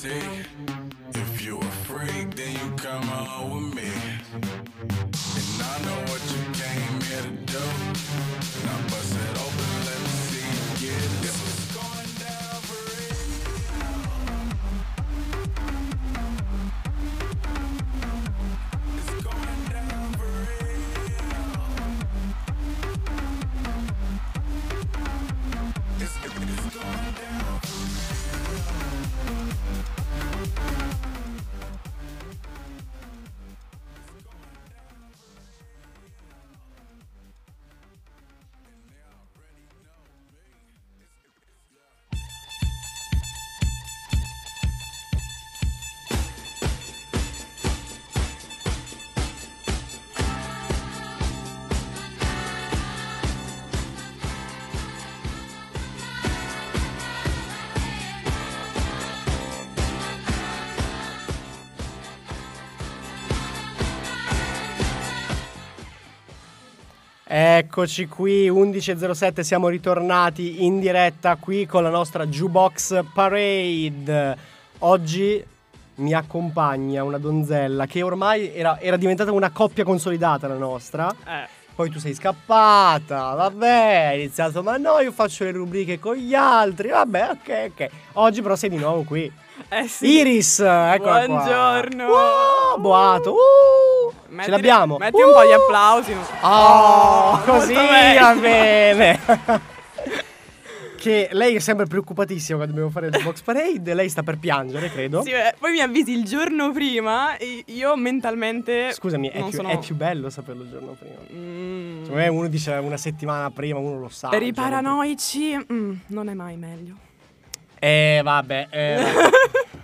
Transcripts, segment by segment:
If you a freak, then you come on with me. Eccoci qui, 11.07, siamo ritornati in diretta qui con la nostra Jukebox Parade. Oggi mi accompagna una donzella che ormai era, era diventata una coppia consolidata la nostra. Eh, Poi tu sei scappata, vabbè, hai iniziato, ma no, io faccio le rubriche con gli altri, vabbè, ok, ok. Oggi però sei di nuovo qui. Eh sì. Iris, eccola qua. Buongiorno. Uh, boato, uh, Metti- ce l'abbiamo. Metti un po' di Uh. applausi. Oh, così molto meglio. va bene. che lei è sempre preoccupatissima quando dobbiamo fare il box parade. Lei sta per piangere, credo. Sì, eh, poi mi avvisi il giorno prima e io mentalmente... Scusami, è più, sono- è più bello saperlo il giorno prima. Mm, Secondo me uno dice una settimana prima, uno lo sa. per i paranoici mm, non è mai meglio. Eh, vabbè. eh, vabbè.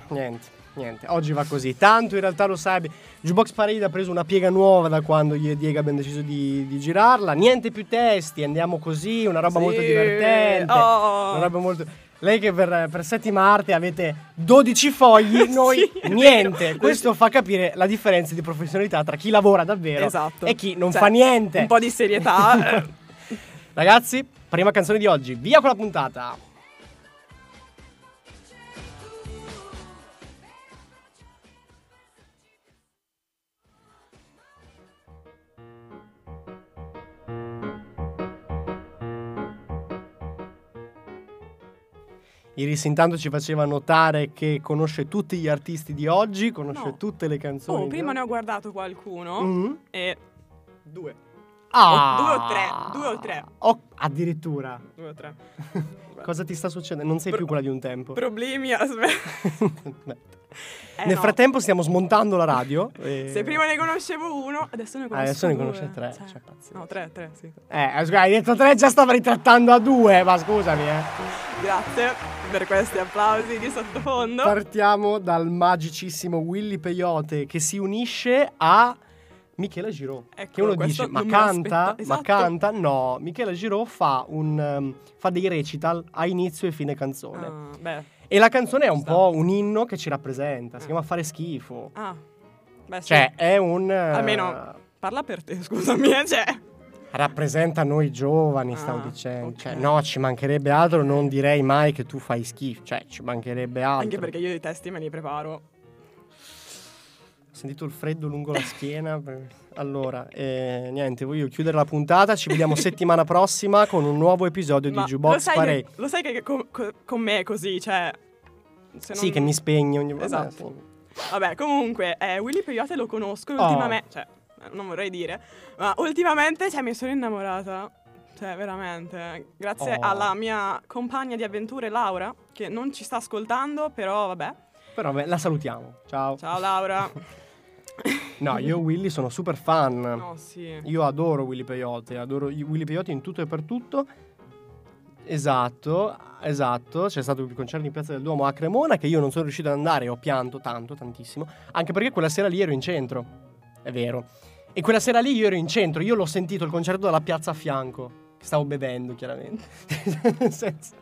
niente, niente. Oggi va così. Tanto in realtà lo sai. Jukebox Parade ha preso una piega nuova da quando io e Diego abbiamo deciso di, di girarla. Niente più testi, andiamo così, una roba Sì. molto divertente. Oh. Una roba molto. Lei che per, per settima arte avete 12 fogli, noi Sì, niente. vero. Questo fa capire la differenza di professionalità tra chi lavora davvero Esatto. e chi non Cioè, fa niente. Un po' di serietà. Ragazzi, prima canzone di oggi, via con la puntata. Iris intanto ci faceva notare che conosce tutti gli artisti di oggi, conosce No. tutte le canzoni. Oh, prima ne ho guardato qualcuno Mhm. e... Due. Ah! due o tre, due o tre. Oh, addirittura. Due o tre. Cosa ti sta succedendo? Non sei Pro- più quella di un tempo. Problemi, aspetta. Eh, Nel no. frattempo stiamo smontando la radio. e- Se prima ne conoscevo uno, adesso ne conosco adesso ne conosce tre, Cioè, cioè, no, tre, tre, sì. Eh, scusa, hai detto tre, già stava ritrattando a due, ma scusami, eh. Grazie per questi applausi di sottofondo. Partiamo dal magicissimo Willy Peyote che si unisce a Michela Giraud. Ecco, che uno dice, ma canta? aspetta- Ma esatto. canta? No, Michela Giraud fa, un, um, fa dei recital a inizio e fine canzone. Ah, beh. E la canzone è un po' un inno che ci rappresenta, si Ah. chiama Fare schifo. Ah. Beh, sì. Cioè, è un... eh, Almeno parla per te, scusami, eh, cioè. Rappresenta noi giovani, stavo Ah, dicendo. ok. Cioè, no, ci mancherebbe altro, non direi mai che tu fai schifo. Cioè, ci mancherebbe altro. Anche perché io i testi me li preparo. Ho sentito il freddo lungo la schiena. Allora, eh, niente, voglio chiudere la puntata. Ci vediamo settimana prossima con un nuovo episodio di Ma lo Jukebox sai, Parade. che, lo sai che con, con- me è così, cioè... se Sì, non- che mi spegne ogni volta. Esatto. Vabbè, comunque, eh, Willy Peyote lo conosco Oh. ultimamente... Cioè, non vorrei dire, ma ultimamente cioè, mi sono innamorata. Cioè, veramente. Grazie Oh. alla mia compagna di avventure, Laura, che non ci sta ascoltando, però vabbè. Però beh, la salutiamo. Ciao. Ciao Laura. No, io Willy sono super fan. No, sì. Io adoro Willy Peyote, adoro Willy Peyote in tutto e per tutto. Esatto, esatto. C'è stato il concerto in Piazza del Duomo a Cremona che io non sono riuscito ad andare e ho pianto tanto, tantissimo. Anche perché quella sera lì ero in centro. È vero. E quella sera lì io ero in centro, io l'ho sentito il concerto dalla piazza a fianco. Stavo bevendo, chiaramente. Nel senso-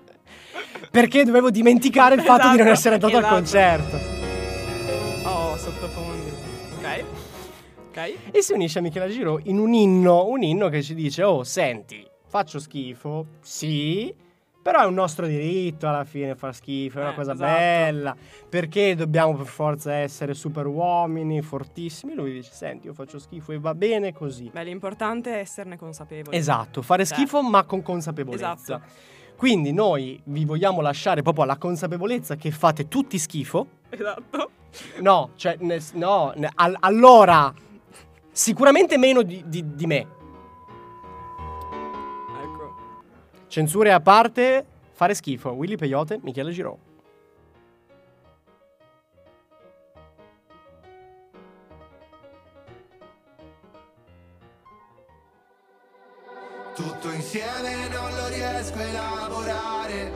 Perché dovevo dimenticare il fatto di non Esatto, essere andato al esatto. concerto. Oh, sottofondi. Ok. Ok. E si unisce a Michela Giro in un inno, un inno che ci dice: Oh, senti, faccio schifo, sì, Però è un nostro diritto alla fine far schifo, è una Eh, cosa esatto. bella. Perché dobbiamo per forza essere super uomini, fortissimi? Lui dice, senti, io faccio schifo e va bene così. Beh, l'importante è esserne consapevoli. Esatto, fare Cioè, schifo ma con consapevolezza. Esatto. Quindi noi vi vogliamo lasciare proprio alla consapevolezza che fate tutti schifo. Esatto. No, cioè, ne- no, ne- al- allora, sicuramente meno di, di- di me. Ecco. Censure a parte, fare schifo. Willy Peyote, Michele Giraud. Tutto insieme non lo riesco a elaborare.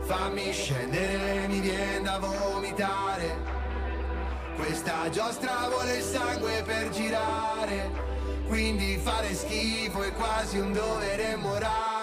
Fammi scendere, mi viene da vomitare. Questa giostra vuole il sangue per girare. Quindi fare schifo è quasi un dovere morale.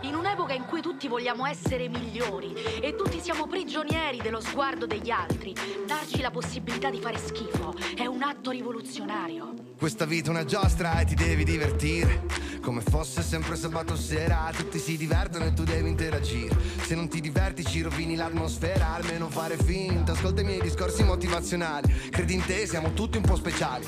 In un'epoca in cui tutti vogliamo essere migliori e tutti siamo prigionieri dello sguardo degli altri, darci la possibilità di fare schifo è un atto rivoluzionario. Questa vita è una giostra e ti devi divertire. Come fosse sempre sabato sera, tutti si divertono e tu devi interagire. Se non ti diverti ci rovini l'atmosfera, almeno fare finta. Ascolta i miei discorsi motivazionali. Credi in te, siamo tutti un po' speciali.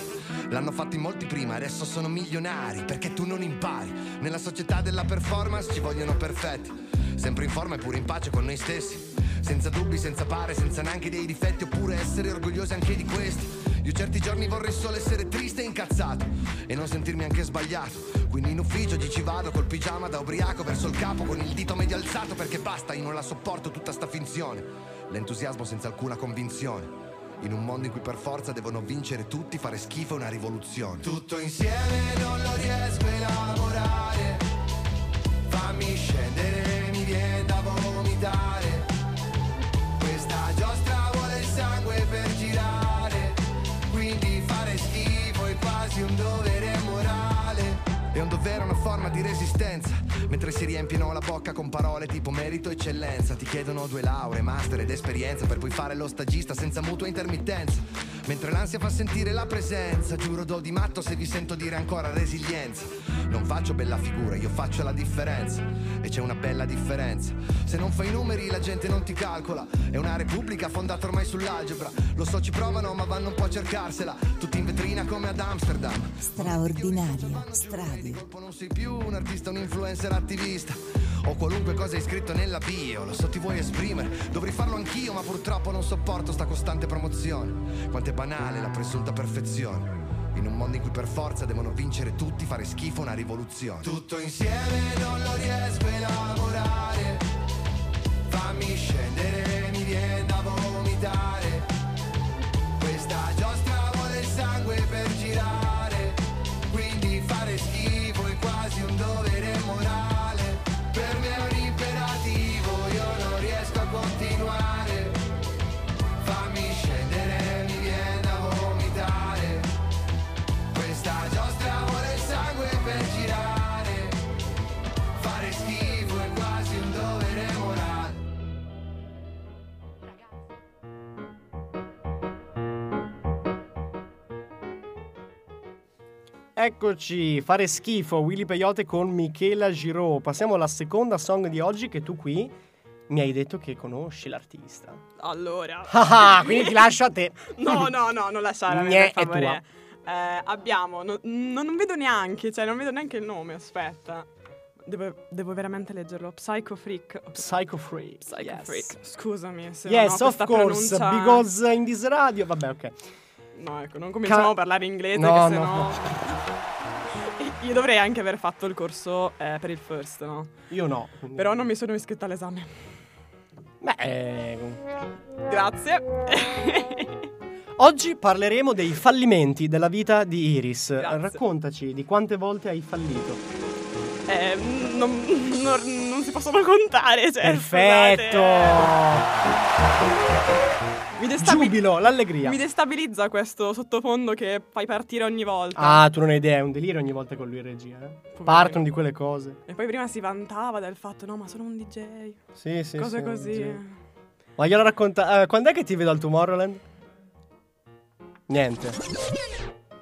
L'hanno fatto in molti prima, adesso sono milionari. Perché tu non impari. Nella società della performance ci vogliono perfetti. Sempre in forma e pure in pace con noi stessi. Senza dubbi, senza pare, senza neanche dei difetti, oppure essere orgogliosi anche di questi. Io certi giorni vorrei solo essere triste e incazzato e non sentirmi anche sbagliato. Quindi in ufficio ci vado col pigiama da ubriaco verso il capo con il dito medio alzato perché basta, io non la sopporto tutta sta finzione. L'entusiasmo senza alcuna convinzione. In un mondo in cui per forza devono vincere tutti, fare schifo è una rivoluzione. Tutto insieme non lo riesco a elaborare. Fammi scendere, mi viene da vomitare. Questa giostra vuole il sangue per girare. Quindi fare schifo è quasi un dovere morale. È un dovere, una forma di resistenza. Mentre si riempiono la bocca con parole tipo merito e eccellenza. Ti chiedono due lauree, master ed esperienza per poi fare lo stagista senza mutua intermittenza. Mentre l'ansia fa sentire la presenza. Giuro do di matto se vi sento dire ancora resilienza. Non faccio bella figura, io faccio la differenza. E c'è una bella differenza. Se non fai i numeri la gente non ti calcola. È una repubblica fondata ormai sull'algebra. Lo so ci provano ma vanno un po' a cercarsela. Tutti in vetrina come ad Amsterdam. Straordinario, stradio. Non sei più un artista, un influencer attivista. O qualunque cosa hai scritto nella bio, lo so ti vuoi esprimere, dovrei farlo anch'io, ma purtroppo non sopporto sta costante promozione. Quanto è banale la presunta perfezione. In un mondo in cui per forza devono vincere tutti, fare schifo una rivoluzione. Tutto insieme non lo riesco a elaborare. Fammi scendere, mi viene da vomitare. Eccoci, fare schifo, Willy Peyote con Michela Giraud. Passiamo alla seconda song di oggi che tu qui mi hai detto che conosci l'artista. Allora. Ah, ah, quindi ti lascio a te. No, no, no, non lasciare a me, per favore. Eh, abbiamo, no- no- non vedo neanche, cioè non vedo neanche il nome, aspetta. Devo, devo veramente leggerlo. Psycho Freak. Psycho Freak. Psycho yes. Freak. Scusami se Yes, non ho of questa course, pronuncia- because in this radio. Vabbè, ok. No, ecco, non cominciamo Ca- a parlare inglese No, che sennò... no. Io dovrei anche aver fatto il corso eh, per il first, no? Io no. Però non mi sono iscritta all'esame. Beh, eh, Grazie. oggi parleremo dei fallimenti della vita di Iris. Grazie. Raccontaci di quante volte hai fallito. Eh, non, non- non si possono contare, cioè, Perfetto! scusate. Mi, destabi- Giubilo, l'allegria. mi destabilizza questo sottofondo che fai partire ogni volta. Ah, tu non hai idea, è un delirio ogni volta con lui in regia. Eh? Partono di quelle cose. E poi prima si vantava del fatto, no, ma sono un DJ. Sì, sì. Cose sì, così. sì. Ma glielo racconta. eh, quando è che ti vedo al Tomorrowland? Niente.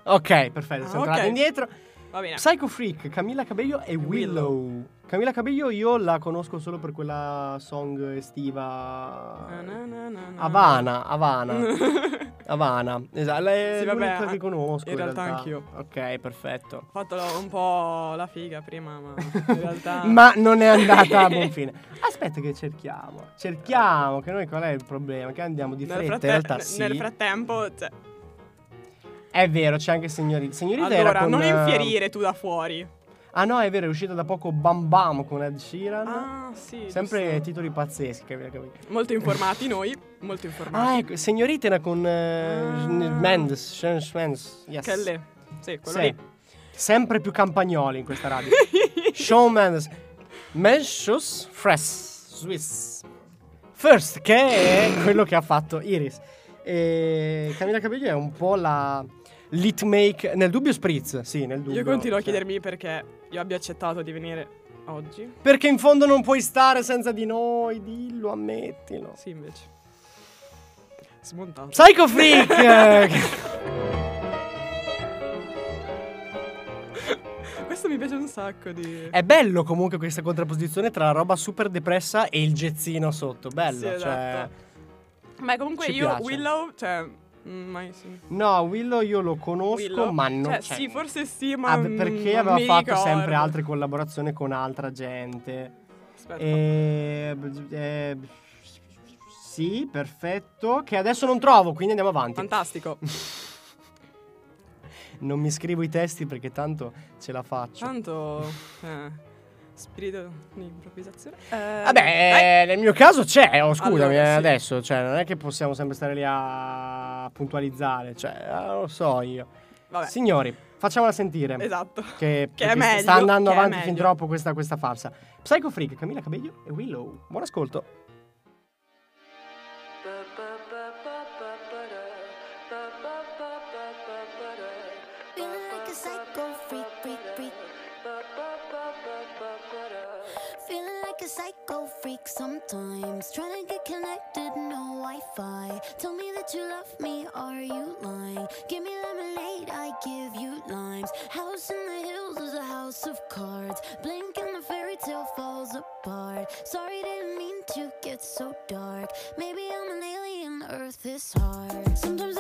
Ok, perfetto. Ah, siamo ok. tornati indietro. Va bene. Psycho Freak, Camilla Cabello e Willow. Camilla Cabello io la conosco solo per quella song estiva. Na, na, na, na, na. Havana, Havana. Havana, esatto, è Sì, vabbè, l'unica a- che conosco. in realtà anch'io. Ok, perfetto. Ho fatto un po' la figa prima, ma in realtà... Ma non è andata a buon fine. Aspetta che cerchiamo. Cerchiamo, che noi qual è il problema? Che andiamo di fretta, fratte- in realtà n- sì. nel frattempo, cioè, È vero, c'è anche Signorita. Signorita era allora, con, non infierire tu da fuori. Ah no, è vero, è uscita da poco Bam Bam con Ed Sheeran. Ah, sì. Sempre giusto. titoli pazzeschi, Cabello. Molto informati noi, molto Ah, informati. ecco, Signorita era con eh, Ah. Mendes, Shawn Mendes. Yes. Lì. Sì, quello Sì. lì. Sempre più campagnoli in questa radio. Shawn Mendes. Menschus Fresh Swiss. First, che è quello che ha fatto Iris. E Camilla Cabello è un po' la lit make nel dubbio spritz, sì, nel dubbio. Io continuo a cioè. chiedermi perché io abbia accettato di venire oggi. Perché in fondo non puoi stare senza di noi, dillo, ammettilo. Sì, invece. Smontato. Psycho Freak! Questo mi piace un sacco di... È bello comunque questa contrapposizione tra la roba super depressa e il gezzino sotto. Bello, Sì, cioè. esatto. Ma comunque ci io, piace. Willow, cioè... mm, Mai sì. No, Willow io lo conosco, Willow? ma non Cioè, cioè, sì, forse sì, ma... ah, mm, perché non aveva fatto ricordo. sempre altre collaborazioni con altra gente. Aspetta. E, eh, sì, perfetto. Che adesso non trovo, quindi andiamo avanti. Fantastico. Non mi scrivo i testi perché tanto ce la faccio. Tanto... Eh, spirito di improvvisazione. Eh, Vabbè, nel mio caso c'è, oh, scusami, Allora, eh, sì. adesso, cioè, non è che possiamo sempre stare lì a puntualizzare, cioè, eh, non lo so io. Vabbè, Signori, facciamola sentire. esatto. Che, Che è meglio, sta andando avanti fin troppo questa, questa farsa. Psycho Freak, Camilla Cabello e Willow. Buon ascolto. Psycho freak sometimes. Trying to get connected, no Wi Fi. Tell me that you love me, are you lying? Give me lemonade, I give you limes. House in the hills is a house of cards. Blink and the fairy tale falls apart. Sorry, didn't mean to get so dark. Maybe I'm an alien, Earth is hard. Sometimes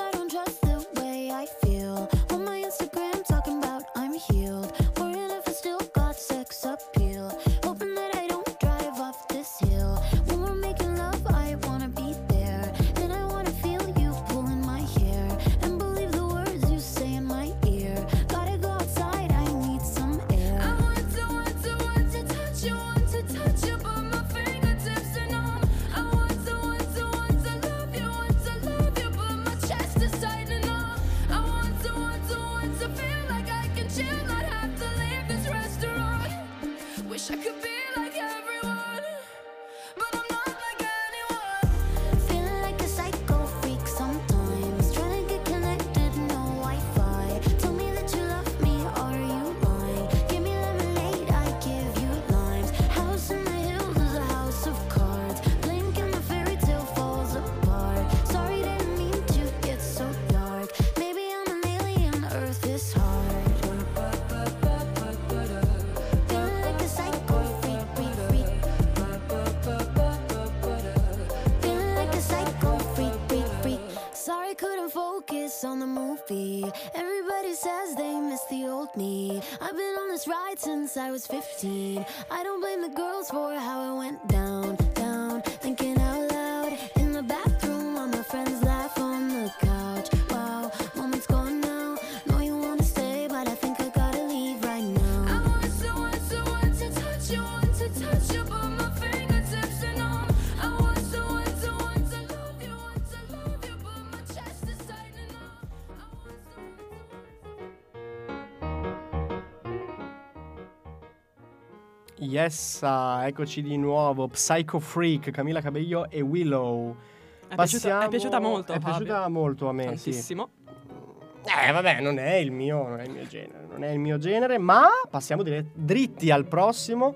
was 15. I don't blame the girls for Yes, ah, eccoci di nuovo. Psycho Freak, Camilla Cabello e Willow. È piaciuta, è piaciuta molto. È a Fabio. piaciuta molto a me, sì. Tantissimo. Eh, vabbè, non è il mio, non è il mio genere, non è il mio genere, ma passiamo dire- dritti al prossimo.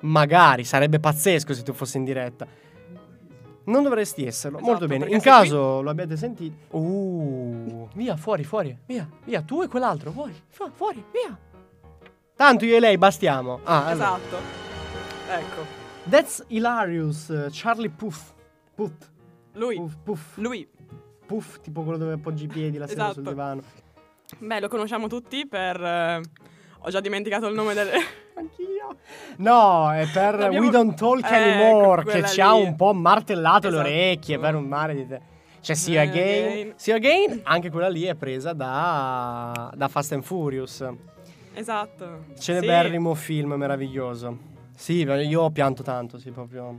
Magari sarebbe pazzesco se tu fossi in diretta. Non dovresti esserlo. Esatto, Molto bene. In caso lo abbiate sentito. Uh, via, fuori, fuori. Via, via, tu e quell'altro, fuori, fu- fuori, via. Tanto io e lei bastiamo. Ah, allora. Esatto. Ecco. That's hilarious. uh, Charlie Puff. Puff. Lui. Puff. Puff. Lui. Puff, tipo quello dove appoggi i piedi la sera sul Esatto. divano. Beh, lo conosciamo tutti per... eh, ho già dimenticato il nome del... Anch'io. No, è per L'abbiamo- We Don't Talk Ecco, Anymore che ci ha un po' martellato le Esatto. orecchie per un mare di te. See Eh, Again. Again. See Again, anche quella lì è presa da, da Fast and Furious. Esatto. Celeberrimo film meraviglioso. Sì, io ho pianto tanto, sì, proprio.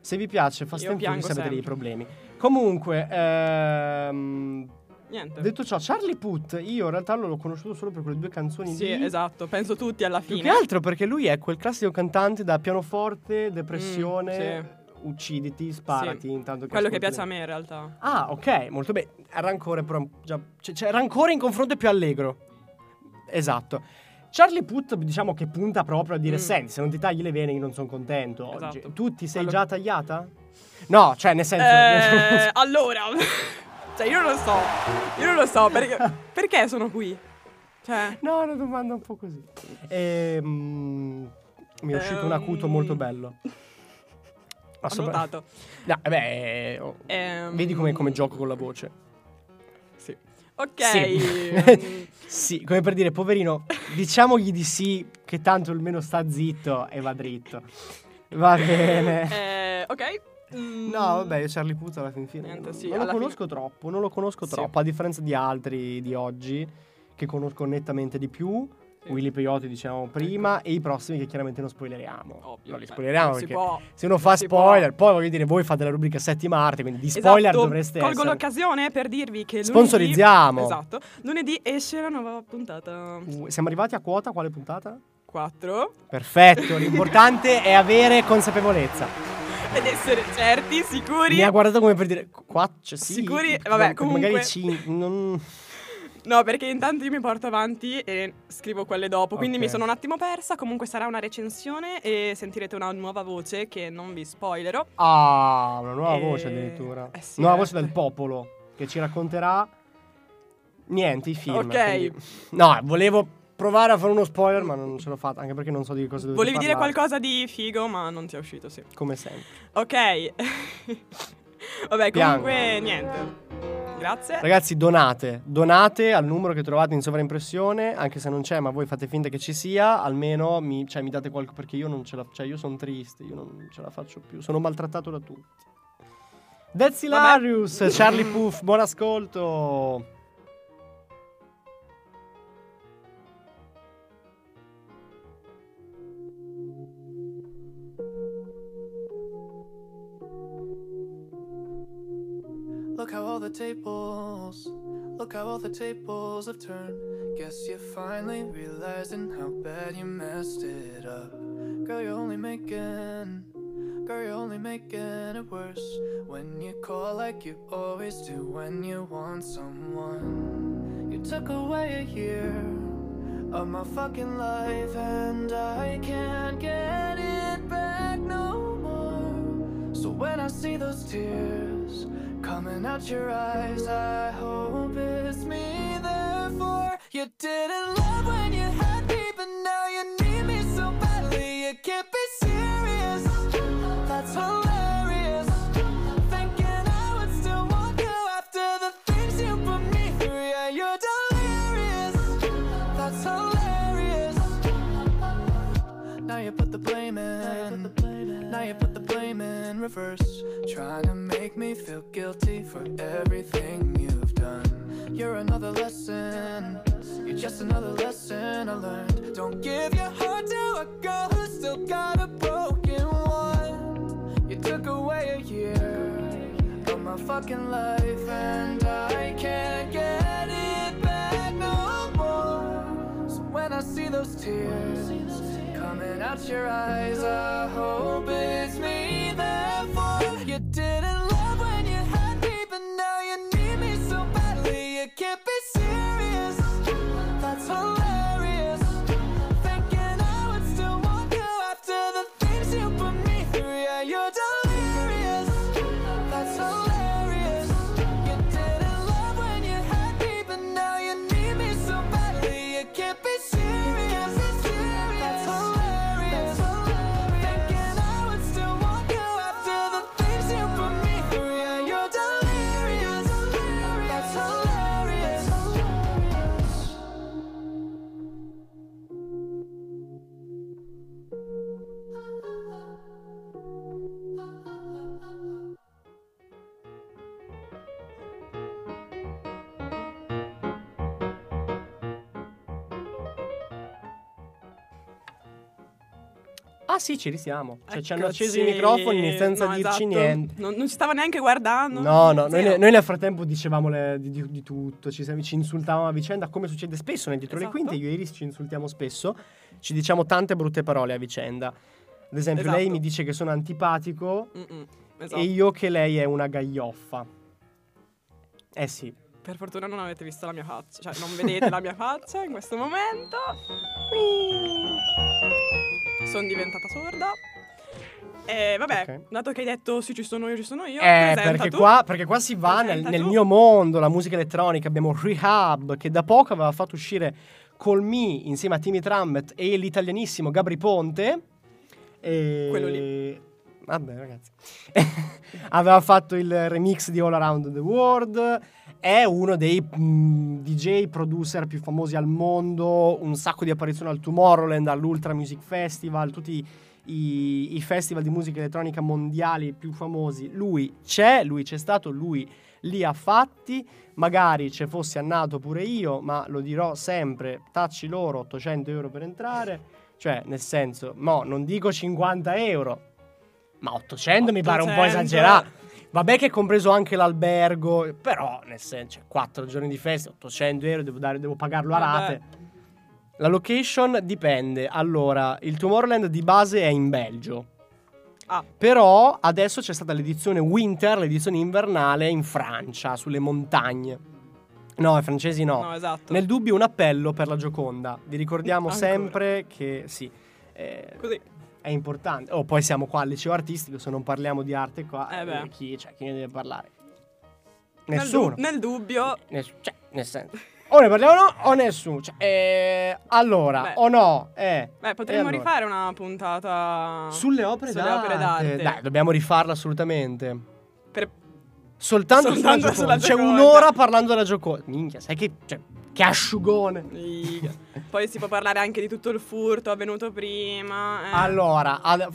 Se vi piace Fast Io and Furious avete dei problemi. Comunque, ehm, Sì, niente. detto ciò, Charlie Puth, io in realtà l'ho conosciuto solo per quelle due canzoni Sì, lì. esatto. Penso tutti alla Più fine. che altro perché lui è quel classico cantante da pianoforte, depressione, Mm, ucciditi, sparati. Sì. Intanto che Quello che piace a me in realtà. Ah, ok, molto bene. Rancore, però. Già, c'è, c'è Rancore in confronto è più allegro. Esatto. Charlie Puth, diciamo che punta proprio a dire: Mm. Senti, se non ti tagli le vene, io non sono contento. oggi." Esatto. Tu ti sei Quello- già tagliata? No, cioè, nel senso. Eh, allora, cioè io non lo so, io non lo so perché, perché sono qui. Cioè, no, una domanda un po' così. Ehm, mi è uscito un acuto Ehm, molto bello. ho Assopra- notato. No, eh beh, oh, Ehm, vedi come, come gioco con la voce. Ok. Sì. Sì, come per dire, poverino, diciamogli di sì, che tanto almeno sta zitto e va dritto. Va bene. eh, ok. Mm, No, vabbè, io Charlie Puth alla fin fine. Niente, non, sì, non lo conosco troppo, non lo conosco Sì. troppo, a differenza di altri di oggi, che conosco nettamente di più. Willy Peyote dicevamo prima, e i prossimi che chiaramente non spoileriamo. Ovvio. Non li spoileriamo perché può. se uno fa si può. spoiler, poi voglio dire, voi fate la rubrica settima arte, quindi di spoiler Esatto, dovreste Colgo essere. l'occasione per dirvi che lunedì Sponsorizziamo. Esatto. Lunedì esce la nuova puntata Uh, Siamo arrivati a quota, quale puntata? 4 Perfetto, l'importante è avere consapevolezza. ed essere certi, sicuri. Mi ha guardato come per dire qua cioè, sì, Sicuri? Vabbè, comunque- magari ci non No, perché intanto io mi porto avanti e scrivo quelle dopo, quindi Ok. mi sono un attimo persa. Comunque sarà una recensione e sentirete una nuova voce che non vi spoilerò. Ah, una nuova E- voce addirittura. eh sì, nuova eh. voce del popolo che ci racconterà niente, i film. Ok. quindi- No, volevo provare a fare uno spoiler, ma non ce l'ho fatta, anche perché non so di cosa dovete Volevi dire parlare, qualcosa di figo, ma non ti è uscito, sì. come sempre. Ok. Vabbè, comunque niente. Grazie. Ragazzi, donate, donate al numero che trovate in sovraimpressione, anche se non c'è, ma voi fate finta che ci sia, almeno mi, cioè, mi date qualcosa perché io non ce la cioè io sono triste, io non ce la faccio più, sono maltrattato da tutti. That's hilarious, Charlie Puff, buon ascolto. All the tables, look how all the tables have turned. Guess you're finally realizing how bad you messed it up. Girl, you're only making, girl, you're only making it worse. When you call like you always do when you want someone. You took away a year of my fucking life, and I can't get it back no more. So when I see those tears coming out your eyes, I hope it's me. Therefore, you didn't love when you had me, but now you need me so badly. You can't be serious. That's hilarious. Thinking I would still want you after the things you put me through. Yeah, you're delirious. That's hilarious. Now you put the blame in. Reverse. Trying to make me feel guilty for everything you've done. You're another lesson. You're just another lesson I learned. Don't give your heart to a girl who's still got a broken one. You took away a year of my fucking life, and I can't get it back no more. So when I see those tears coming out your eyes, I hope it's me. Badly. You can't be serious. That's hilarious. Ah sì, ci risiamo. Cioè, ci hanno Eccoci. acceso i microfoni senza No, dirci esatto. niente. Non, non ci stava neanche guardando. No, no, noi, noi nel frattempo dicevamo le- di, di- tutto, ci, ci insultavamo a vicenda come succede spesso nel dietro Esatto. le quinte, io e Iris ci insultiamo spesso, ci diciamo tante brutte parole a vicenda. Ad esempio lei Esatto. mi dice che sono antipatico Mm-mm, esatto. e io che lei è una gaglioffa. Eh sì. Per fortuna non avete visto la mia faccia, cioè non vedete la mia faccia in questo momento. Sono diventata sorda. E vabbè, Ok. dato che hai detto sì ci sono io, ci sono io, Eh, perché qua, perché qua si va nel, nel mio mondo, la musica elettronica. Abbiamo Rehab, che da poco aveva fatto uscire Call Me insieme a Timmy Trumpet e l'italianissimo Gabri Ponte. E... Quello lì. Vabbè, ragazzi. aveva fatto il remix di All Around the World. È uno dei mm, DJ producer più famosi al mondo. Un sacco di apparizioni al Tomorrowland, all'Ultra Music Festival, tutti i, i festival di musica elettronica mondiali più famosi. Lui c'è, lui c'è stato, lui li ha fatti. Magari ci fossi annato pure io, ma lo dirò sempre: tacci loro 800 euro per entrare. Cioè, nel senso, no, non dico 50 euro, ma 800, mi pare un po' 800. esagerato. Vabbè che è compreso anche l'albergo, però nel senso, 4 giorni di festa, 800 euro, devo, dare- devo pagarlo a rate. La location dipende. Allora, il Tomorrowland di base è in Belgio. Ah. Però adesso c'è stata l'edizione winter, l'edizione invernale in Francia, sulle montagne. No, i francesi no. No, esatto. Nel dubbio un appello per la Gioconda. Vi ricordiamo Ancora. sempre che sì, eh, Così. È importante. Oh, poi siamo qua al liceo artistico, se non parliamo di arte qua, Eh eh, chi, cioè, chi ne deve parlare? Nel Nessuno. du- Nel, dubbio, Ness- cioè, nel senso. O ne parliamo o no, o nessuno. Cioè, eh, allora, Beh. o no, eh. beh, potremmo allora? rifare una puntata Sulle opere sulle d'arte. opere d'arte. Dai, dobbiamo rifarla assolutamente. Per- Soltanto, Soltanto sulla Gioconda. C'è un'ora parlando della Gioconda. Minchia, sai che, cioè, che asciugone. Iga. Poi si può parlare anche di tutto il furto avvenuto prima. eh. Allora, ad- Eh,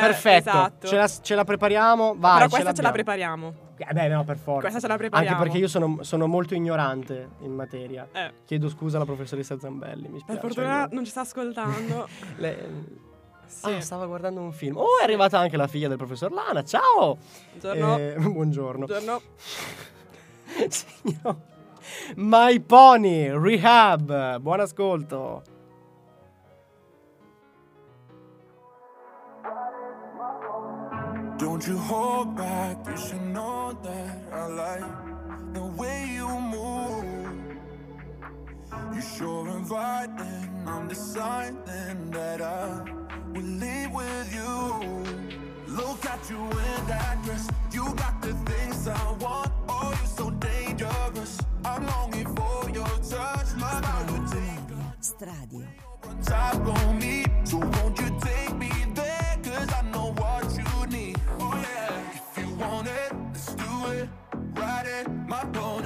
perfetto. esatto. Ce, la, ce la prepariamo. Vai, Però ce questa ce la l'abbiamo. prepariamo. Eh beh, no, per forza. Questa ce la prepariamo. Anche perché io sono, sono molto ignorante in materia. Eh, Chiedo scusa alla professoressa Zambelli. Mi per spiace. fortuna non ci sta ascoltando. Le- Sì. Ah, stava guardando un film. Oh, è arrivata anche la figlia del professor Lana. Ciao. Buongiorno. Eh, buongiorno. Buongiorno. Signor My Pony Rehab. Buon ascolto. Don't you hold back, you should know that I like the way you move. You're sure inviting, I'm deciding that I will leave with you. Look at you in that dress, you got the things I want. Oh, you're so dangerous. I'm longing for your touch, you take Stradio. top on me. So won't you take me there? Cause I know what you need. Oh yeah. If you want it, let's do it. Ride it, my pony,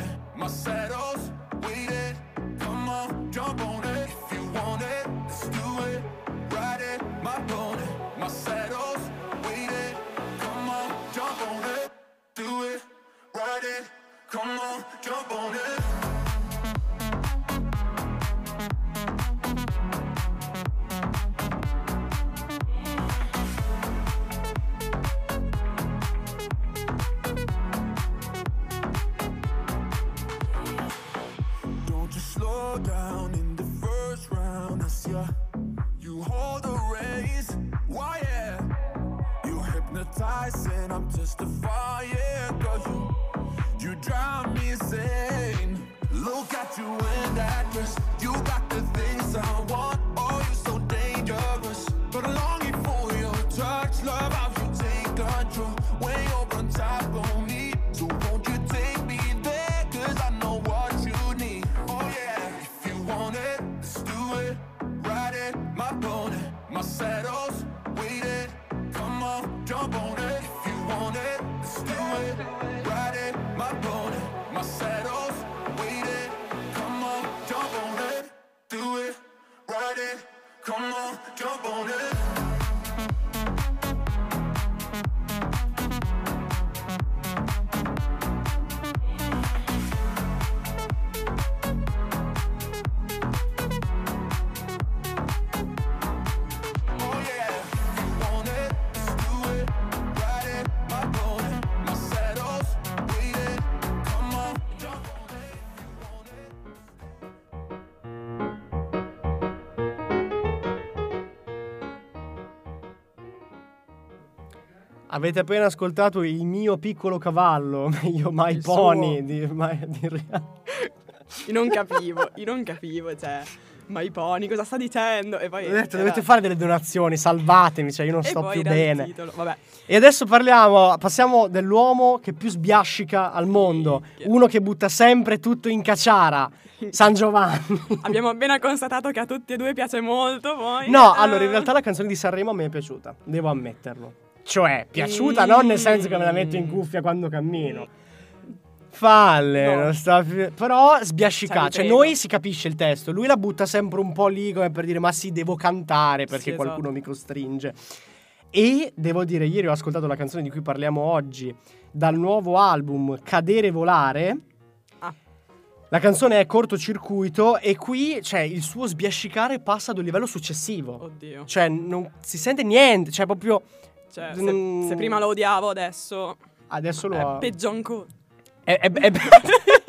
Come on, jump on it. Avete appena ascoltato il mio piccolo cavallo, io My Il Pony suo. di, My- di. Io non capivo, io non capivo, cioè, i pony cosa sta dicendo? E poi Ho detto, era- dovete fare delle donazioni, salvatemi, cioè io non e sto più bene. titolo. Vabbè, E adesso parliamo, passiamo dell'uomo che più sbiascica al mondo, Minchia. uno che butta sempre tutto in cacciara, San Giovanni. abbiamo appena constatato che a tutti e due piace molto, poi... No, eh, allora in realtà la canzone di Sanremo a me è piaciuta, devo ammetterlo. Cioè, piaciuta non nel senso che me la metto in cuffia quando cammino. Falle, No. non sta più- però sbiascicata. Cioè, Cioè, noi si capisce il testo, lui la butta sempre un po' lì come per dire ma sì, devo cantare perché Sì, qualcuno esatto. mi costringe. E devo dire, ieri ho ascoltato la canzone di cui parliamo oggi dal nuovo album Cadere e Volare. Ah. La canzone è cortocircuito e qui, cioè, il suo sbiascicare passa ad un livello successivo. Oddio. Cioè, non si sente niente, cioè proprio Cioè, se, Mm. se prima lo odiavo, adesso adesso lo è peggio ancora. È- è- è-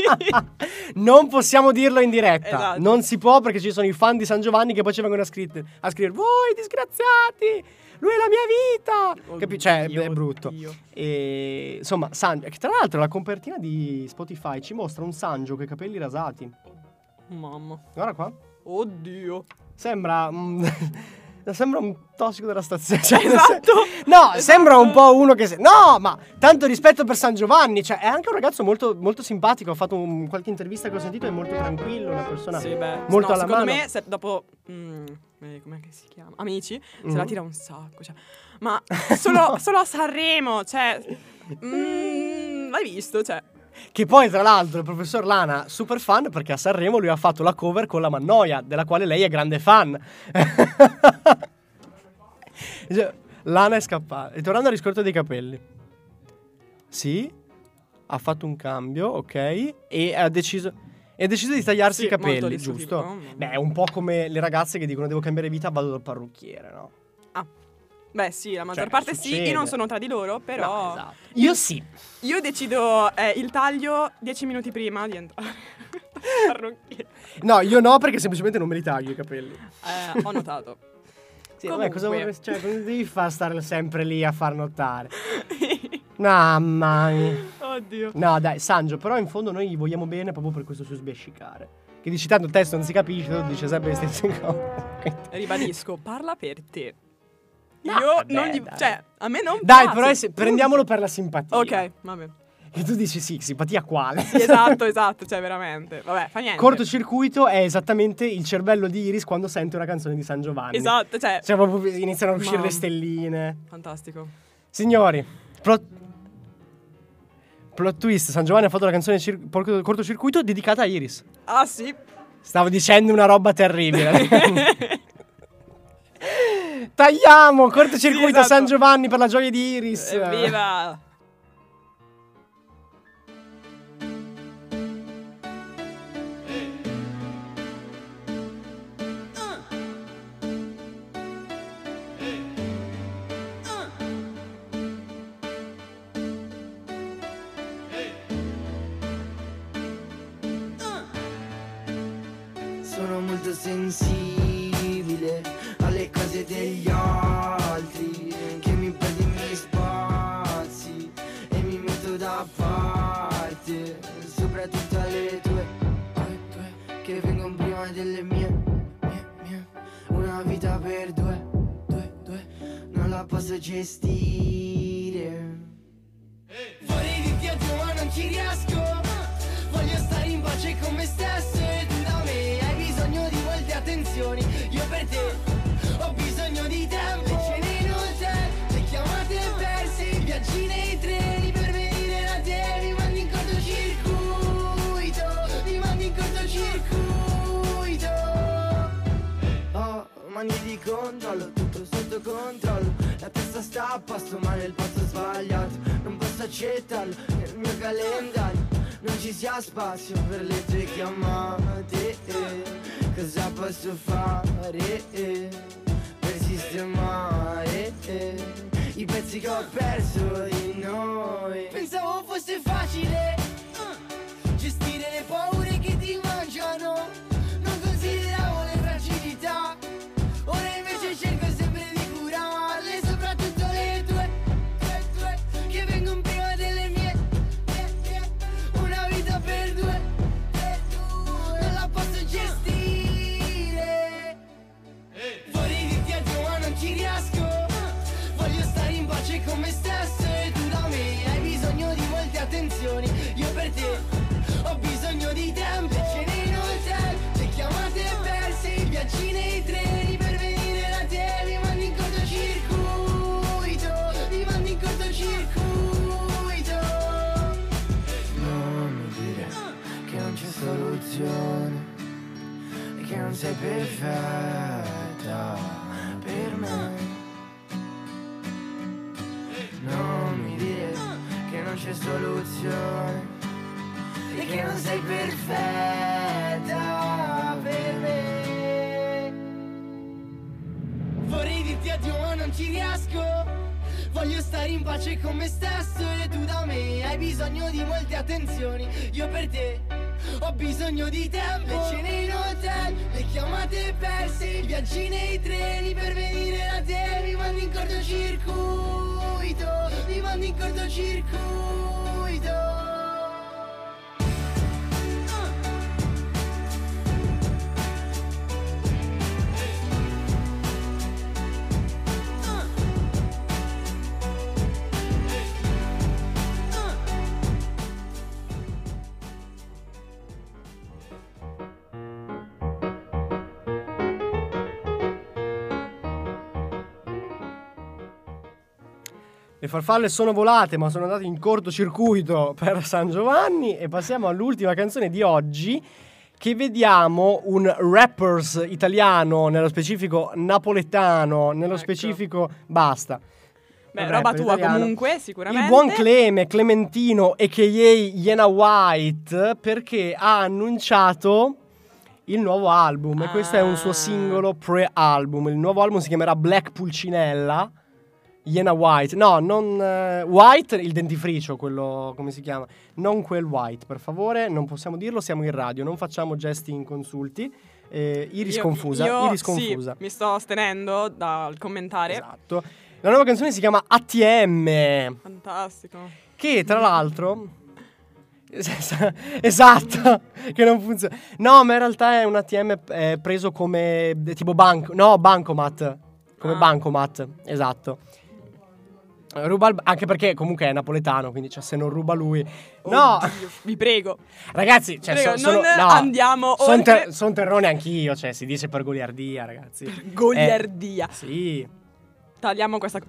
non possiamo dirlo in diretta. Esatto. Non si può perché ci sono i fan di San Giovanni che poi ci vengono a, scritte- a scrivere: Voi disgraziati! Lui è la mia vita! Capi- Cioè, Oddio, è brutto. oddio. E insomma, San- che tra l'altro la copertina di Spotify ci mostra un Sangio con i capelli rasati. Mamma. Guarda qua. Oddio. Sembra. mm, sembra un tossico della stazione. Cioè, nel Esatto. sen- No, sembra un po' uno che. se- No, ma tanto rispetto per San Giovanni. Cioè, è anche un ragazzo molto, molto simpatico. Ho fatto un- qualche intervista che ho sentito. È molto tranquillo. Una persona. Sì, beh, molto no, alla secondo mano. me se dopo mm, eh, com'è che si chiama? Amici, se Mhm. la tira un sacco, cioè. Ma solo, solo a Sanremo, cioè mm, l'hai visto, cioè. Che poi, tra l'altro, il professor Lana, super fan perché a Sanremo lui ha fatto la cover con la Mannoia, della quale lei è grande fan. Cioè, Lana è scappata. E tornando al discorso dei capelli. Sì, ha fatto un cambio, ok, e ha deciso... E ha deciso di tagliarsi Sì, i capelli, giusto? Mia. Beh, è un po' come le ragazze che dicono devo cambiare vita, vado dal parrucchiere, no? Beh, sì, la maggior Cioè, parte sì, succede. io non sono tra di loro, però No, esatto. Io sì. io decido eh, il taglio 10 minuti prima di entrare. No, io no perché semplicemente non me li taglio i capelli. Eh, ho notato. Sì, vabbè, cosa Comunque. vorresti, cioè, cosa devi far stare sempre lì a far notare? Mamma mia. Oddio. No, dai, Sangio, però in fondo noi gli vogliamo bene proprio per questo suo sbiascicare. Che dici tanto il testo non si capisce, tu dice sempre le stesse cose. Ribadisco, parla per te. No, io vabbè, non gli. dai. Cioè, a me non Dai, piace. però se- prendiamolo per la simpatia. Ok, vabbè. E tu dici sì, simpatia quale? Sì, esatto, esatto, cioè veramente. Vabbè, fa niente. Cortocircuito è esattamente il cervello di Iris quando sente una canzone di San Giovanni. Esatto, cioè. Cioè, proprio iniziano a uscire Mamma. le stelline. Fantastico. Signori, plot, plot twist, San Giovanni ha fatto la canzone cir- cortocircuito dedicata a Iris. Ah, sì. Stavo dicendo una roba terribile. Tagliamo, cortocircuito Sì, esatto. San Giovanni per la gioia di Iris. Evviva! Sono molto sensibile degli altri Che mi perdi i miei spazi e mi metto da parte Soprattutto alle tue, Che vengono prima delle mie, Una vita per due, due, Non la posso gestire. Vorrei dirti addio ma non ci riesco Voglio stare in pace con me stesso e tu da me Hai bisogno di molte attenzioni Io per te Le cene non c'è, le chiamate perse viaggi nei treni per venire da te Mi mandi in cortocircuito Mi mandi in cortocircuito Ho manie di controllo, tutto sotto controllo La testa sta a posto ma nel posto sbagliato Non posso accettarlo nel mio calendario Non ci sia spazio per le tue chiamate. Cosa posso fare sistemare eh, I pezzi che ho perso di noi. Pensavo fosse facile sei perfetta per me non mi dire che non c'è soluzione e che non sei perfetta per me. Vorrei dirti addio ma non ci riesco. Voglio stare in pace con me stesso e tu da me hai bisogno di molte attenzioni. Io per te ho bisogno di tempo. Le cene in hotel, le chiamate perse, i viaggi nei treni per venire da te. Mi mandi in cortocircuito, mi mandi in cortocircuito. Le farfalle sono volate, ma sono andate in cortocircuito per San Giovanni. E passiamo all'ultima canzone di oggi. Che vediamo un rappers italiano, nello specifico napoletano, nello Ecco. specifico basta. Beh, Un roba tua italiano. comunque, sicuramente. Il buon Cleme, Clementino, a.k.a. Iena White, perché ha annunciato il nuovo album. E questo è un suo Ah. singolo pre-album. Il nuovo album si chiamerà Black Pulcinella. Iena White, no, non eh, White, il dentifricio, quello come si chiama? Non quel White, per favore, non possiamo dirlo, siamo in radio, non facciamo gesti inconsulti. Eh, Iris Io- confusa, io, Iris sì, confusa. mi sto astenendo dal commentare. Esatto. La nuova canzone si chiama ATM. Fantastico. Che tra l'altro. esatto, che non funziona. No, ma in realtà è un ATM eh, preso come eh, tipo banco. No, bancomat. Come Ah. bancomat, esatto. Ruba il- anche perché comunque è napoletano, quindi cioè, se non ruba lui. No, Oddio, vi prego. ragazzi, cioè, Prego, so- sono, non no, andiamo Sono oltre- son terrone anch'io, cioè si dice per goliardia, ragazzi. Goliardia. Eh, sì. Tagliamo questa.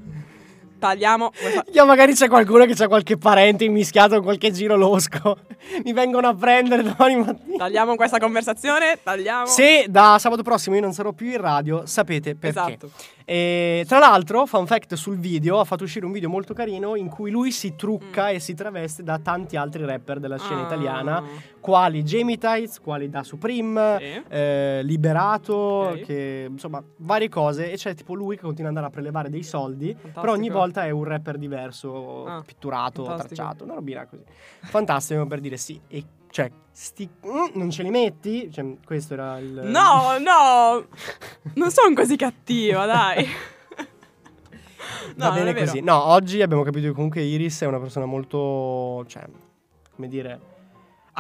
Tagliamo questa. Io magari c'è qualcuno che c'ha qualche parente immischiato con qualche giro losco. Mi vengono a prendere domani mattina. Tagliamo questa conversazione. Tagliamo. Se da sabato prossimo io non sarò più in radio, sapete perché. Esatto. E, tra l'altro, fun fact sul video, ha fatto uscire un video molto carino in cui lui si trucca e si traveste da tanti altri rapper della scena Mm. Ah. italiana, quali Jamie Tights, quali da Supreme, Sì. eh, Liberato, Ok. che insomma varie cose. E c'è tipo lui che continua ad andare a prelevare dei soldi, però ogni Fantastico. volta è un rapper diverso, Ah, pitturato, fantastico. tracciato, una robina così. Fantastico per dire sì. E cioè, sti- mm, non ce li metti? Cioè, questo era il. No, no. Non sono così cattiva, dai. No, Va bene così. No, oggi abbiamo capito che comunque Iris è una persona molto, cioè, come dire,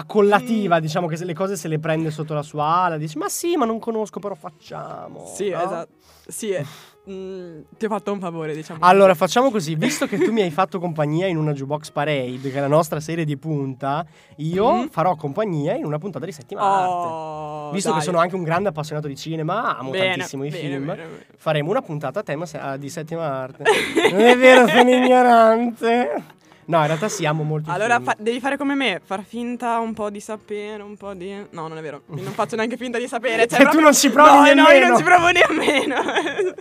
accollativa, Mm. diciamo che se le cose se le prende sotto la sua ala, dice "Ma sì, ma non conosco, però facciamo". Sì, no? esatto. Sì, eh, mm, ti ho fatto un favore, diciamo. Allora, facciamo così, visto che tu mi hai fatto compagnia in una Jukebox Parade, che è la nostra serie di punta, io Mm. farò compagnia in una puntata di settima arte. Oh, Visto che dai. sono anche un grande appassionato di cinema, amo Bene, tantissimo i bene, film, bene, bene. faremo una puntata a tema se- ah, di settima arte. non è vero, sono ignorante. No, in realtà sì, amo molto Allora fa- devi fare come me, far finta un po' di sapere, un po' di... No, non è vero, io non faccio neanche finta di sapere. Cioè, tu proprio- non ci provi no, No, io nemmeno. non ci provo nemmeno.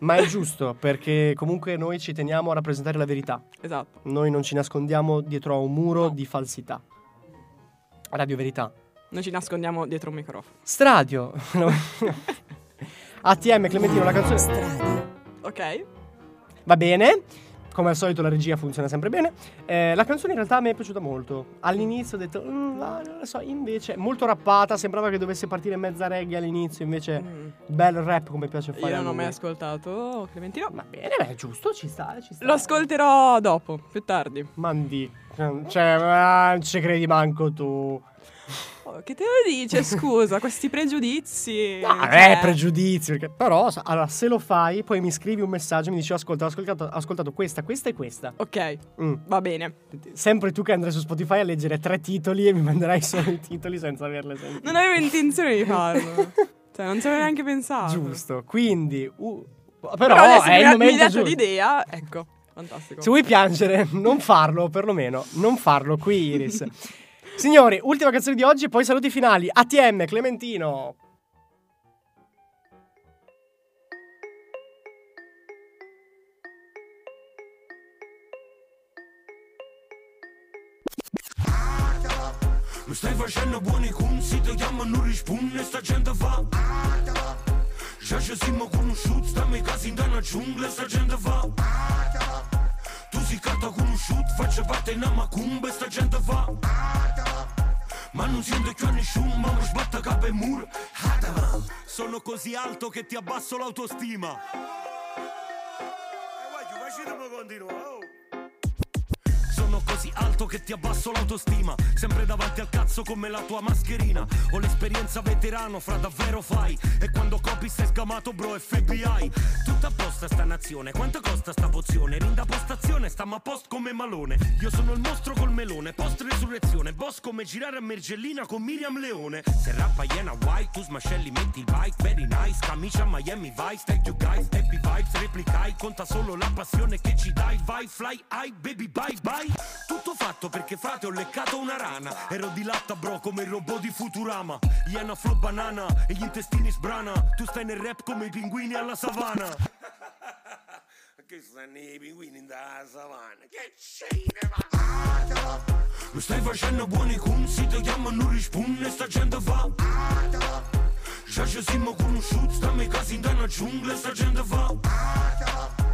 Ma è giusto, perché comunque noi ci teniamo a rappresentare la verità. esatto. Noi non ci nascondiamo dietro a un muro di falsità. Radio Verità. Noi ci nascondiamo dietro un microfono. Stradio. ATM Clementino, la canzone. Stradio. Ok? Va bene. Come al solito la regia funziona sempre bene. Eh, la canzone in realtà mi è piaciuta molto. All'inizio ho detto, "Mm, no, non lo so, invece molto rappata, sembrava che dovesse partire mezza reggae all'inizio, invece Mm. bel rap come piace fare. Io non ho mai ascoltato Clementino. Va bene, beh, giusto, ci sta, ci sta. Lo ascolterò dopo, più tardi. Mandi. Cioè, non ci credi manco tu. Che te lo dice, scusa, questi pregiudizi. No, cioè, è pregiudizio. perché- Però, allora, se lo fai, poi mi scrivi un messaggio e mi dici: Ascolta, ho ascoltato, ho ascoltato questa, questa e questa. Ok, Mm. va bene. Sempre tu che andrai su Spotify a leggere tre titoli e mi manderai solo i titoli senza averle sentite. Non avevo intenzione di farlo. cioè, non ci avevo neanche pensato. Giusto. Quindi, uh, però, Però è il ha- mi hai momento dato l'idea. Ecco, fantastico. Se vuoi piangere, non farlo, perlomeno. Non farlo qui, Iris. Signori, ultima canzone di oggi, poi saluti finali. ATM, Clementino. Mi stai facendo buoni consi, ti chiamo e non risponde, sta gente fa Già ci siamo conosciuti, stiamo in casa in una giungla, sta gente fa Tu si carta conosciuto, faccio parte in una macumba, sta gente fa Ma non sento più a nessuno, ma mi sbatta capo e muro. Sono così alto che ti abbasso l'autostima. Sono così alto che ti abbasso l'autostima. Sempre davanti al cazzo come la tua mascherina. Ho l'esperienza veterano, fra davvero fai. E quando copi sei scamato bro FBI Tutta a posto sta nazione Quanto costa sta pozione? Rinda postazione, stiamo a post come malone. Io sono il mostro col melone Post resurrezione. Boss come girare a Mergellina con Miriam Leone. Se rappa iena white Tu smascelli metti il bike Very nice. Camicia Miami Vice Thank you guys Happy vibes. Replicai Conta solo la passione che ci dai. Vai fly high baby bye bye Tutto fatto perché frate ho leccato una rana. Ero di latta bro come il robot di Futurama. Iena flow banana E gli intestini sbrana. Tu stai nel rap come i pinguini alla savana. Che stanno i pinguini da savana? Che scene ma Mi stai facendo buoni consi Ti chiamo e non risponde Sta gente fa. Già ci siamo conosciuti Stiamo in casa in una giungla Sta gente fa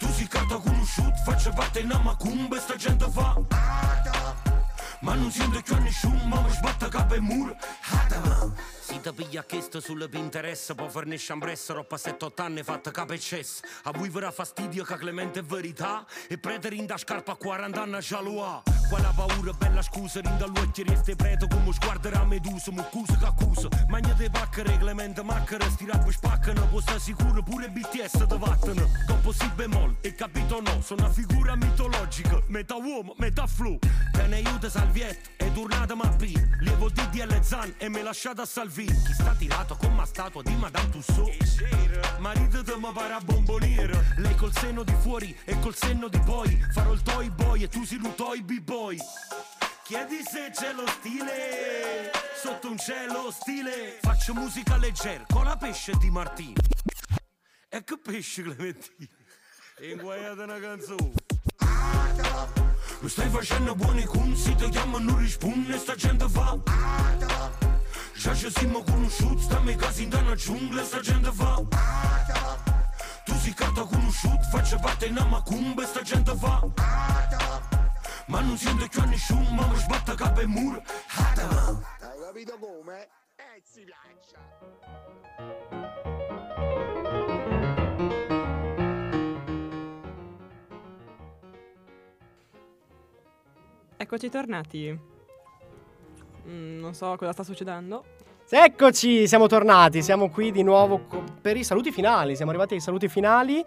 Tu si carta conosciuto Faccio parte in una macumba Sta gente fa ma non sento più a nessuno, ma mi sbatta capo e muro Si ti piglia chiesto sulle Pinterest Poi fornisce ambressa, roba 7-8 anni fatta capo e cess A voi verrà fastidio che Clemente è verità E prete rinda scarpa a 40 anni lo ha Quella paura, bella scusa, rinda l'occhio reste preto come a medusa Muccusa che accusa, magna te paccare Clemente macchera, sti rap spaccano Può sta sicuro pure BTS te vattano Dopo si bemol, e capito no Sono una figura mitologica, metà uomo, metà flu. Te ne aiuta salvietto, è tornata ma P Lievo DDL Zan e me lasciata a Salvini Chi sta tirato con una statua di Madame Tussauds. Marito te mi pare a bomboniera Lei col seno di fuori e col senno di poi. Farò il toy boy e tu si lu toy b-boy. Chiedi se c'è lo stile. Sotto un cielo ostile. Faccio musica leggera con la pesce di Martino E che pesce Clementino? Inguaiate una canzone. Mi stai facendo buoni consi, ti chiamo e non risponde, sta gente fa Già ci siamo conosciuti, stiamo in casa in una giungla, sta gente fa Tu si carta conosciuto, faccio parte in una macumba, sta gente fa Ma non sento più a nessuno, ma mi sbatta capo e muro Hai capito come? E si piaccia. Eccoci tornati. Mm, non so cosa sta succedendo. Eccoci, siamo tornati, siamo qui di nuovo per i saluti finali, siamo arrivati ai saluti finali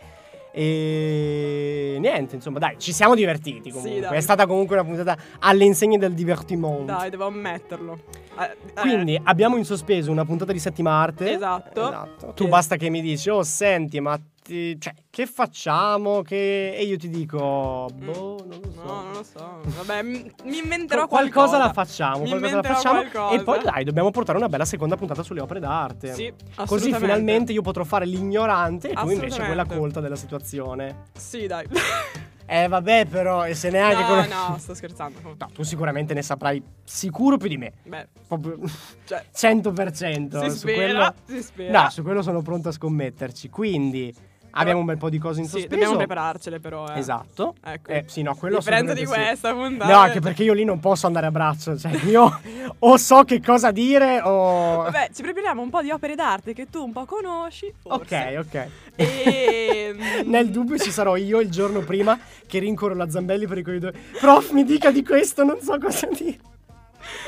e niente, insomma, dai, ci siamo divertiti comunque. dai. È stata comunque una puntata all'insegna del divertimento. Dai, devo ammetterlo. Eh, eh, Quindi abbiamo in sospeso una puntata di settima arte. Esatto. Esatto. Tu Eh. basta che mi dici, oh senti, ma ti- cioè, che facciamo? Che... E io ti dico, boh, non lo so. No, non lo so. Vabbè, mi, inventerò Qual- qualcosa. qualcosa la facciamo, Mi qualcosa la facciamo qualcosa. e poi dai, dobbiamo portare una bella seconda puntata sulle opere d'arte. Sì, Così assolutamente. finalmente io potrò fare l'ignorante e tu invece quella colta della situazione. Sì, dai. Eh vabbè, però e se neanche no, con- no, sto scherzando. No, tu sicuramente ne saprai sicuro più di me. Beh, Proprio cioè, 100%. si su spera, quello- si spera. No, su quello sono pronto a scommetterci. Quindi abbiamo un bel po' di cose in Sì, sospeso. dobbiamo prepararcele però, eh. Esatto. Ecco. Eh, sì, no, quello differenza di assolutamente sì. questa puntata. No, anche perché io lì non posso andare a braccio. Cioè, io o so che cosa dire o. Vabbè, ci prepariamo un po' di opere d'arte che tu un po' conosci. Forse. Ok, ok. E... Nel dubbio ci sarò io il giorno prima che rincorro la Zambelli per i corridoi. Prof, mi dica di questo, non so cosa dire.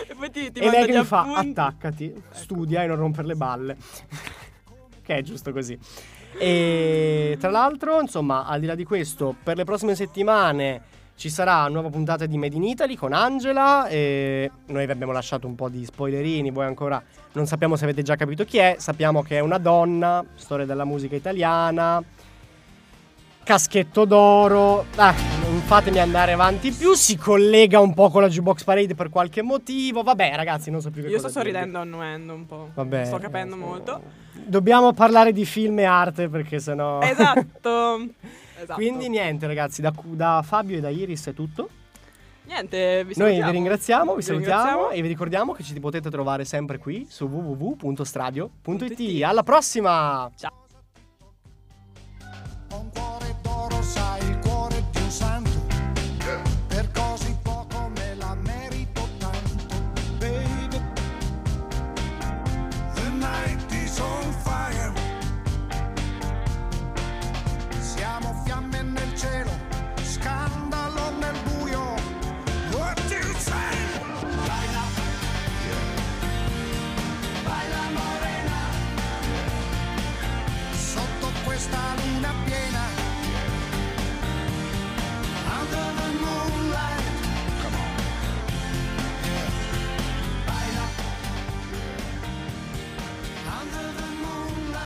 E poi ti, ti e lei mi fa appunti. attaccati, studia e non rompere le balle. che è giusto così. E tra l'altro, insomma, al di là di questo, per le prossime settimane ci sarà una nuova puntata di Made in Italy con Angela. E noi vi abbiamo lasciato un po' di spoilerini. Voi ancora non sappiamo se avete già capito chi è. Sappiamo che è una donna, storia della musica italiana. Caschetto d'oro, ah, non fatemi andare avanti più. Si collega un po' con la Jukebox Parade per qualche motivo. Vabbè, ragazzi, non so più che Io cosa sto sorridendo annuendo un po'. Vabbè, Sto capendo eh, molto. Dobbiamo parlare di film e arte perché sennò. Esatto. esatto. Quindi niente, ragazzi, da, da Fabio e da Iris è tutto. Niente, vi Noi vi ringraziamo, vi, Vi salutiamo ringraziamo. e vi ricordiamo che ci potete trovare sempre qui su www.stradio.it. .it. Alla prossima! Ciao.